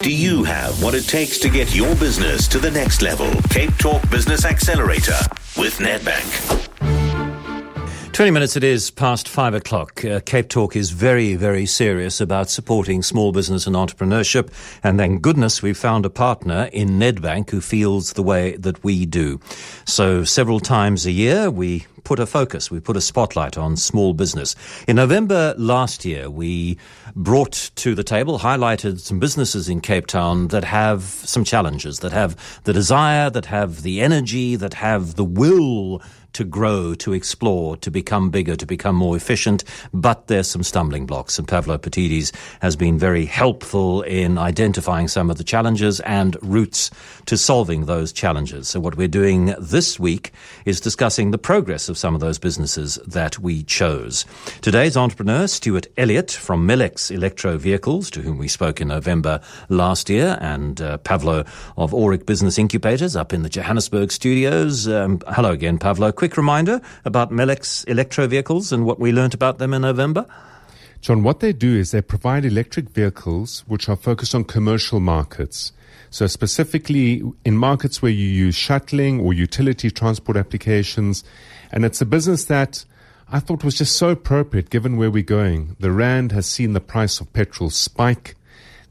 Do you have what it takes to get your business to the next level? Cape Talk Business Accelerator with Nedbank. 20 minutes it is past five o'clock. Uh, Cape Talk is very, very serious about supporting small business and entrepreneurship. And thank goodness we've found a partner in Nedbank who feels the way that we do. So several times a year we put a focus, we put a spotlight on small business. In November last year, we brought to the table, highlighted some businesses in Cape Town that have some challenges, that have the desire, that have the energy, that have the will to grow, to explore, to become bigger, to become more efficient, but there's some stumbling blocks. And Pavlo Phitidis has been very helpful in identifying some of the challenges and routes to solving those challenges. So what we're doing this week is discussing the progress of some of those businesses that we chose. Today's entrepreneur, Stuart Elliott from Melex Electro Vehicles, to whom we spoke in November last year, and uh, Pavlo of Aurik Business Incubators up in the Johannesburg studios. Um, hello again, Pavlo quick reminder about Melex electro vehicles and what we learnt about them in November? John, what they do is they provide electric vehicles which are focused on commercial markets. So specifically in markets where you use shuttling or utility transport applications. And it's a business that I thought was just so appropriate given where we're going. The Rand has seen the price of petrol spike.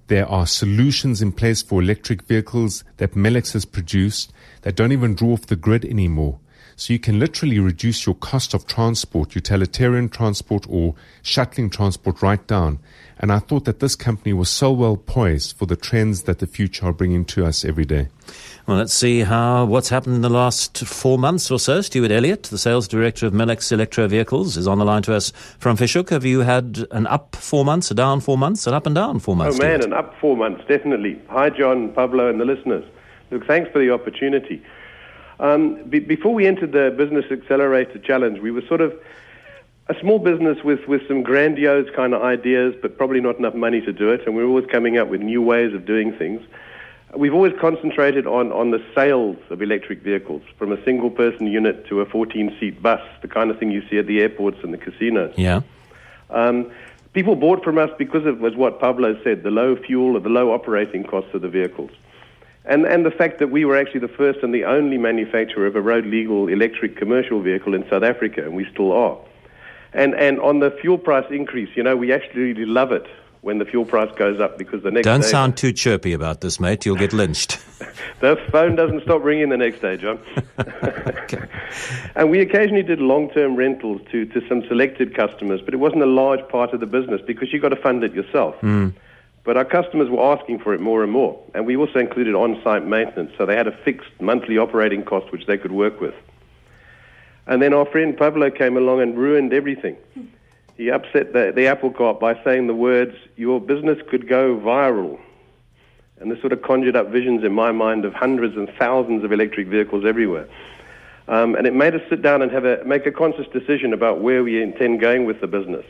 There are solutions in place for electric vehicles that Melex has produced that don't even draw off the grid anymore. So you can literally reduce your cost of transport, utilitarian transport or shuttling transport right down. And I thought that this company was so well poised for the trends that the future are bringing to us every day. Well, let's see how what's happened in the last four months or so. Stuart Elliott, the sales director of Melex Electro Vehicles, is on the line to us from Fish Hoek. Have you had an up four months, a down four months, an up and down four months? Oh man, an up four months, definitely. Hi, John, Pablo, and the listeners. Look, thanks for the opportunity. Um, be- before we entered the Business Accelerator Challenge, we were sort of a small business with, with some grandiose kind of ideas, but probably not enough money to do it, and we were always coming up with new ways of doing things. We've always concentrated on, on the sales of electric vehicles, from a single person unit to a 14 seat bus, the kind of thing you see at the airports and the casinos. Yeah. Um, people bought from us because of was what Pablo said, the low fuel or the low operating costs of the vehicles. And, and the fact that we were actually the first and the only manufacturer of a road legal electric commercial vehicle in South Africa, and we still are. And, and on the fuel price increase, you know, we actually really love it when the fuel price goes up because the next Don't day, sound too chirpy about this, mate. You'll get lynched. the phone doesn't stop ringing the next day, John. okay. And we occasionally did long-term rentals to, to some selected customers, but it wasn't a large part of the business because you've got to fund it yourself. Mm. But our customers were asking for it more and more. And we also included on site maintenance, so they had a fixed monthly operating cost which they could work with. And then our friend Pablo came along and ruined everything. He upset the, the apple cart by saying the words, Your business could go viral. And this sort of conjured up visions in my mind of hundreds and thousands of electric vehicles everywhere. Um, and it made us sit down and have a, make a conscious decision about where we intend going with the business.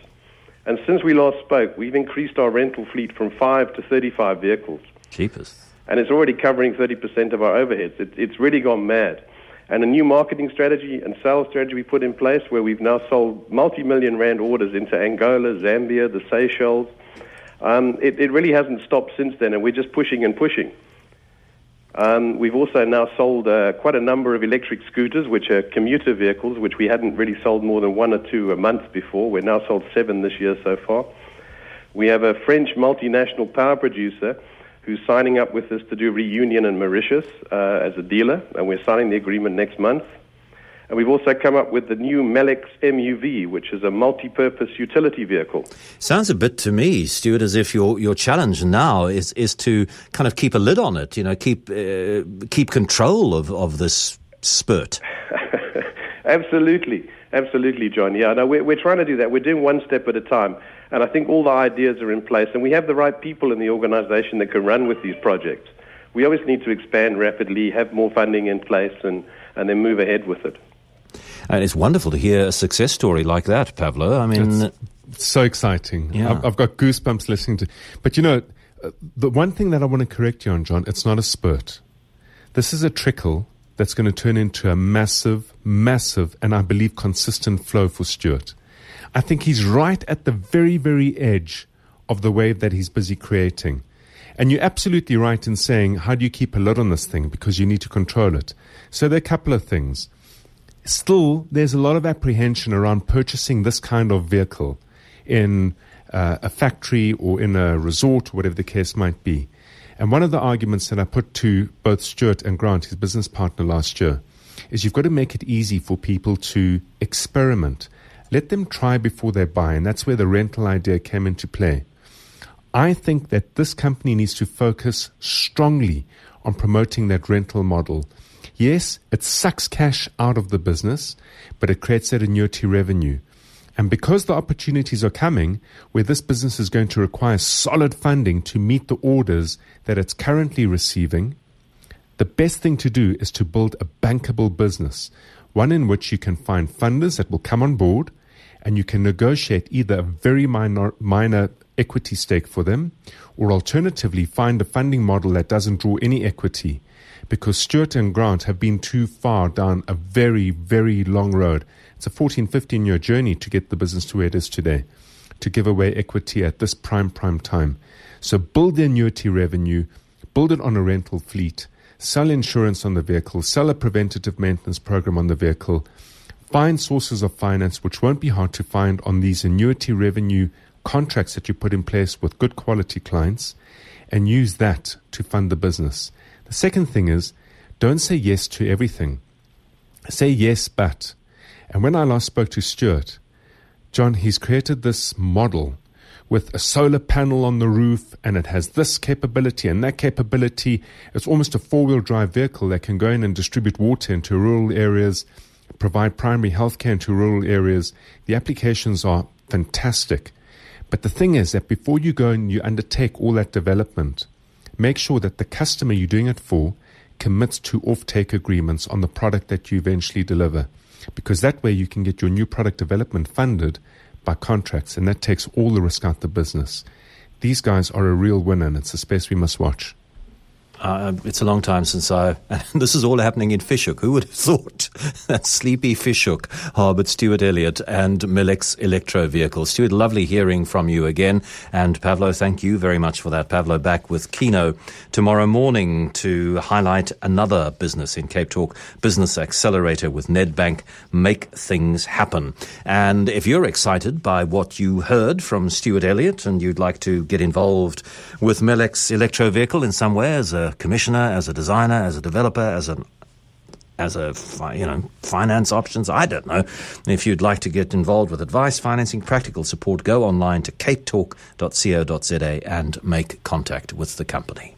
And since we last spoke, we've increased our rental fleet from five to 35 vehicles. Cheapest. And it's already covering 30% of our overheads. It, it's really gone mad. And a new marketing strategy and sales strategy we put in place where we've now sold multi million rand orders into Angola, Zambia, the Seychelles. Um, it, it really hasn't stopped since then, and we're just pushing and pushing. Um, we've also now sold uh, quite a number of electric scooters, which are commuter vehicles, which we hadn't really sold more than one or two a month before. We've now sold seven this year so far. We have a French multinational power producer who's signing up with us to do Réunion in Mauritius uh, as a dealer, and we're signing the agreement next month. And we've also come up with the new Melex MUV, which is a multi-purpose utility vehicle. Sounds a bit to me, Stuart, as if your your challenge now is is to kind of keep a lid on it. You know, keep uh, keep control of of this spurt. absolutely, absolutely, John. Yeah, no, we're we're trying to do that. We're doing one step at a time, and I think all the ideas are in place, and we have the right people in the organisation that can run with these projects. We always need to expand rapidly, have more funding in place, and and then move ahead with it. And it's wonderful to hear a success story like that, Pavlo. I mean, it's so exciting. Yeah. I've, I've got goosebumps listening to. But you know, uh, the one thing that I want to correct you on, John, it's not a spurt. This is a trickle that's going to turn into a massive, massive, and I believe consistent flow for Stuart. I think he's right at the very, very edge of the wave that he's busy creating. And you're absolutely right in saying, how do you keep a lid on this thing? Because you need to control it. So there are a couple of things. Still, there's a lot of apprehension around purchasing this kind of vehicle in uh, a factory or in a resort, or whatever the case might be. And one of the arguments that I put to both Stuart and Grant, his business partner last year, is you've got to make it easy for people to experiment. Let them try before they buy, and that's where the rental idea came into play. I think that this company needs to focus strongly on promoting that rental model. Yes, it sucks cash out of the business, but it creates that annuity revenue. And because the opportunities are coming where this business is going to require solid funding to meet the orders that it's currently receiving, the best thing to do is to build a bankable business, one in which you can find funders that will come on board and you can negotiate either a very minor, minor equity stake for them or alternatively find a funding model that doesn't draw any equity because Stuart and Grant have been too far down a very, very long road it's a 14, 15 year journey to get the business to where it is today, to give away equity at this prime, prime time. So build the annuity revenue, build it on a rental fleet, sell insurance on the vehicle, sell a preventative maintenance program on the vehicle, find sources of finance which won't be hard to find on these annuity revenue contracts that you put in place with good quality clients and use that to fund the business. The second thing is don't say yes to everything. Say yes, but and when I last spoke to Stuart, John, he's created this model with a solar panel on the roof and it has this capability and that capability. It's almost a four wheel drive vehicle that can go in and distribute water into rural areas, provide primary health care into rural areas. The applications are fantastic. But the thing is that before you go and you undertake all that development, make sure that the customer you're doing it for commits to off-take agreements on the product that you eventually deliver because that way you can get your new product development funded by contracts and that takes all the risk out the business. These guys are a real winner and it's a space we must watch. Uh, it's a long time since I. this is all happening in Fish Hoek. Who would have thought that sleepy Fish Hoek harbored Stuart Elliott and Melex Electro Vehicles? Stuart, lovely hearing from you again. And Pavlo, thank you very much for that. Pavlo back with Kieno tomorrow morning to highlight another business in Cape Talk, Business Accelerator with Nedbank. Make things happen. And if you're excited by what you heard from Stuart Elliott and you'd like to get involved with Melex Electro Vehicle in some way as a commissioner, as a designer, as a developer, as an as a you know finance options. I don't know. If you'd like to get involved with advice, financing, practical support, go online to capetalk.co.za and make contact with the company.